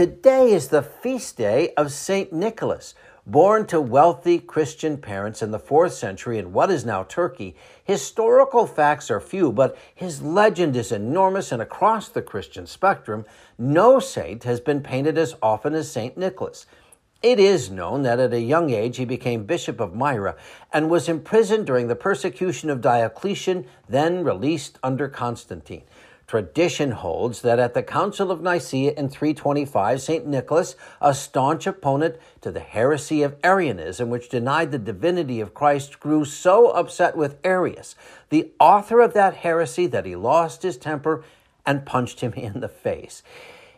Today is the feast day of St. Nicholas. Born to wealthy Christian parents in the 4th century in what is now Turkey, historical facts are few, but his legend is enormous and across the Christian spectrum, no saint has been painted as often as St. Nicholas. It is known that at a young age he became Bishop of Myra and was imprisoned during the persecution of Diocletian, then released under Constantine. Tradition holds that at the Council of Nicaea in 325, St. Nicholas, a staunch opponent to the heresy of Arianism, which denied the divinity of Christ, grew so upset with Arius, the author of that heresy, that he lost his temper and punched him in the face.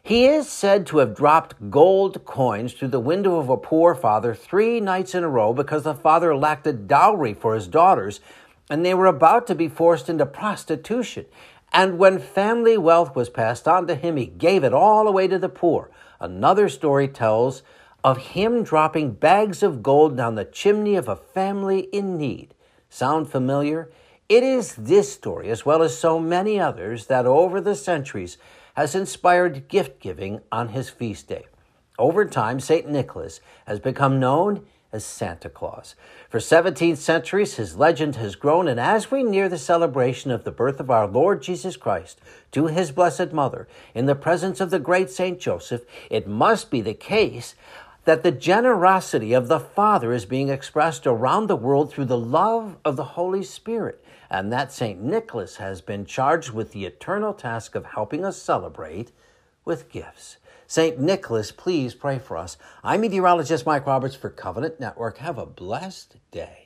He is said to have dropped gold coins through the window of a poor father three nights in a row because the father lacked a dowry for his daughters and they were about to be forced into prostitution. And when family wealth was passed on to him, he gave it all away to the poor. Another story tells of him dropping bags of gold down the chimney of a family in need. Sound familiar? It is this story, as well as so many others, that over the centuries has inspired gift giving on his feast day. Over time, St. Nicholas has become known as Santa Claus. For 17 centuries, his legend has grown, and as we near the celebration of the birth of our Lord Jesus Christ to his Blessed Mother, in the presence of the great Saint Joseph, it must be the case that the generosity of the Father is being expressed around the world through the love of the Holy Spirit, and that St. Nicholas has been charged with the eternal task of helping us celebrate with gifts. St. Nicholas, please pray for us. I'm meteorologist Mike Roberts for Covenant Network. Have a blessed day.